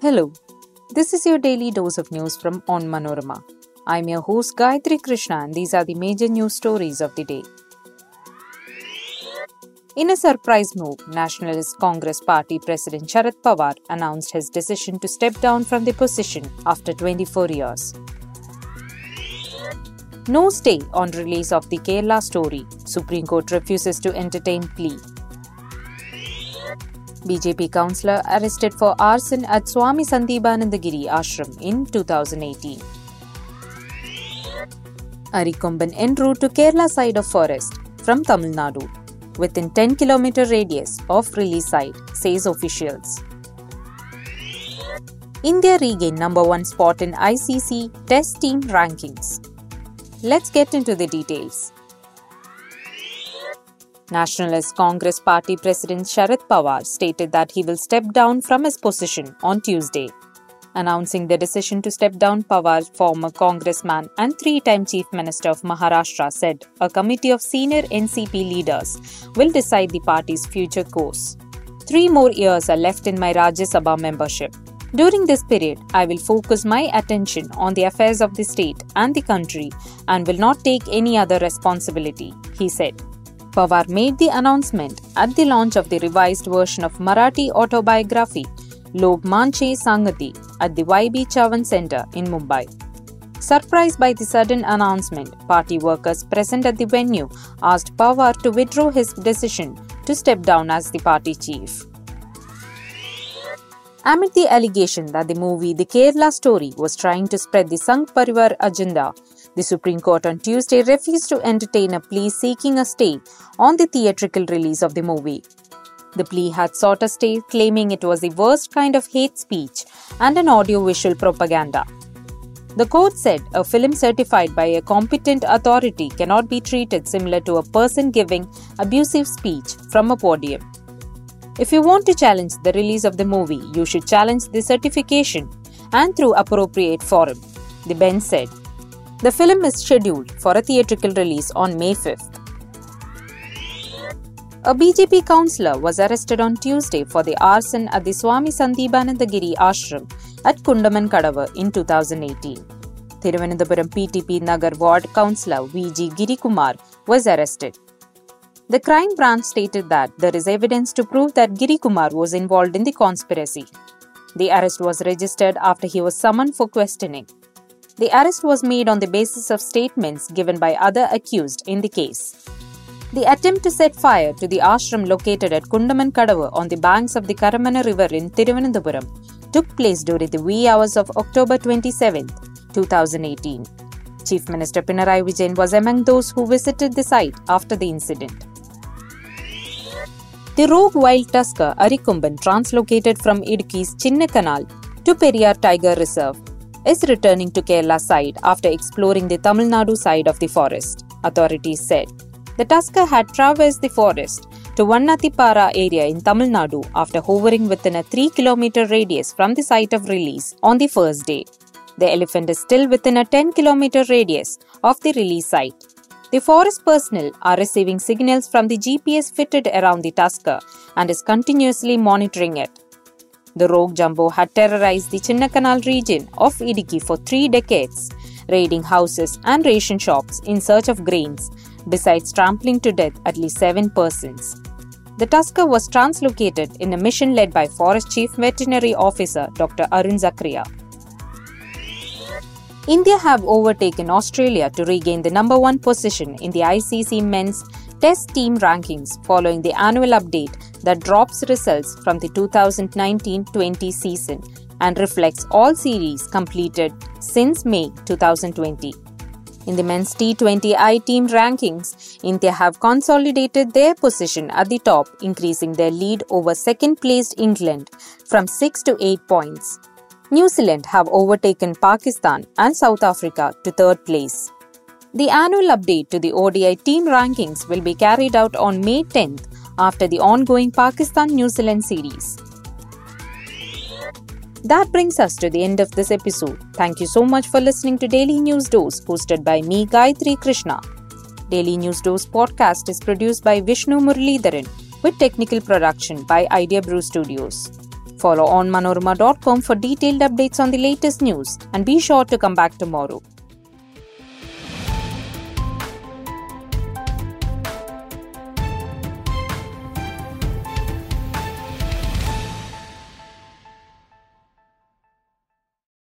Hello, this is your daily dose of news from Onmanorama. I'm your host Gayatri Krishna, and these are the major news stories of the day. In a surprise move, Nationalist Congress Party President Sharad Pawar announced his decision to step down from the position after 24 years. No stay on release of the Kerala story. Supreme Court refuses to entertain plea. BJP councillor arrested for arson at Swami Sandeepananda Giri ashram in 2018. Arikomban en route to Kerala side of forest from Tamil Nadu within 10 km radius of release site, says officials. India regained number one spot in ICC Test Team rankings. Let's get into the details. Nationalist Congress Party President Sharad Pawar stated that he will step down from his position on Tuesday. Announcing the decision to step down, Pawar, former congressman and three time Chief Minister of Maharashtra, said a committee of senior NCP leaders will decide the party's future course. Three more years are left in my Rajya Sabha membership. During this period, I will focus my attention on the affairs of the state and the country and will not take any other responsibility, he said. Pawar made the announcement at the launch of the revised version of Marathi autobiography Lok Maze Sangati at the YB Chavan Center in Mumbai. Surprised by the sudden announcement, party workers present at the venue asked Pawar to withdraw his decision to step down as the party chief. Amid the allegation that the movie The Kerala Story was trying to spread the Sangh Parivar agenda, the Supreme Court on Tuesday refused to entertain a plea seeking a stay on the theatrical release of the movie. The plea had sought a stay, claiming it was the worst kind of hate speech and an audiovisual propaganda. The court said a film certified by a competent authority cannot be treated similar to a person giving abusive speech from a podium. If you want to challenge the release of the movie, you should challenge the certification and through appropriate forum, the bench said. The film is scheduled for a theatrical release on May 5th. A BJP councillor was arrested on Tuesday for the arson at the Swami Sandeepananda Giri ashram at Kundaman Kadava in 2018. Thiruvananthapuram PTP Nagar Ward councillor VG Girikumar was arrested. The crime branch stated that there is evidence to prove that Girikumar was involved in the conspiracy. The arrest was registered after he was summoned for questioning. The arrest was made on the basis of statements given by other accused in the case. The attempt to set fire to the ashram located at Kundaman Kadava on the banks of the Karamana River in Thiruvananthapuram took place during the wee hours of October 27, 2018. Chief Minister Pinarayi Vijayan was among those who visited the site after the incident. The rogue wild tusker Arikomban, translocated from Idukki's Chinnakanal to Periyar Tiger Reserve, is returning to Kerala side after exploring the Tamil Nadu side of the forest, authorities said. The tusker had traversed the forest to Vannatipara area in Tamil Nadu after hovering within a 3 km radius from the site of release on the first day. The elephant is still within a 10 km radius of the release site. The forest personnel are receiving signals from the GPS fitted around the tusker and is continuously monitoring it. The rogue jumbo had terrorized the Chinnakanal region of Idukki for three decades, raiding houses and ration shops in search of grains, besides trampling to death at least seven persons. The tusker was translocated in a mission led by Forest Chief Veterinary Officer Dr. Arun Zachariah. India have overtaken Australia to regain the number one position in the ICC men's test team rankings following the annual update that drops results from the 2019-20 season and reflects all series completed since May 2020. In the men's T20 I team rankings, India have consolidated their position at the top, increasing their lead over second placed England from 6 to 8 points. New Zealand have overtaken Pakistan and South Africa to third place. The annual update to the ODI team rankings will be carried out on May 10th after the ongoing Pakistan New Zealand series. That brings us to the end of this episode. Thank you so much for listening to Daily News Dose hosted by me, Gayatri Krishna. Daily News Dose podcast is produced by Vishnu Muralidharan with technical production by Idea Brew Studios. Follow on manorama.com for detailed updates on the latest news and be sure to come back tomorrow.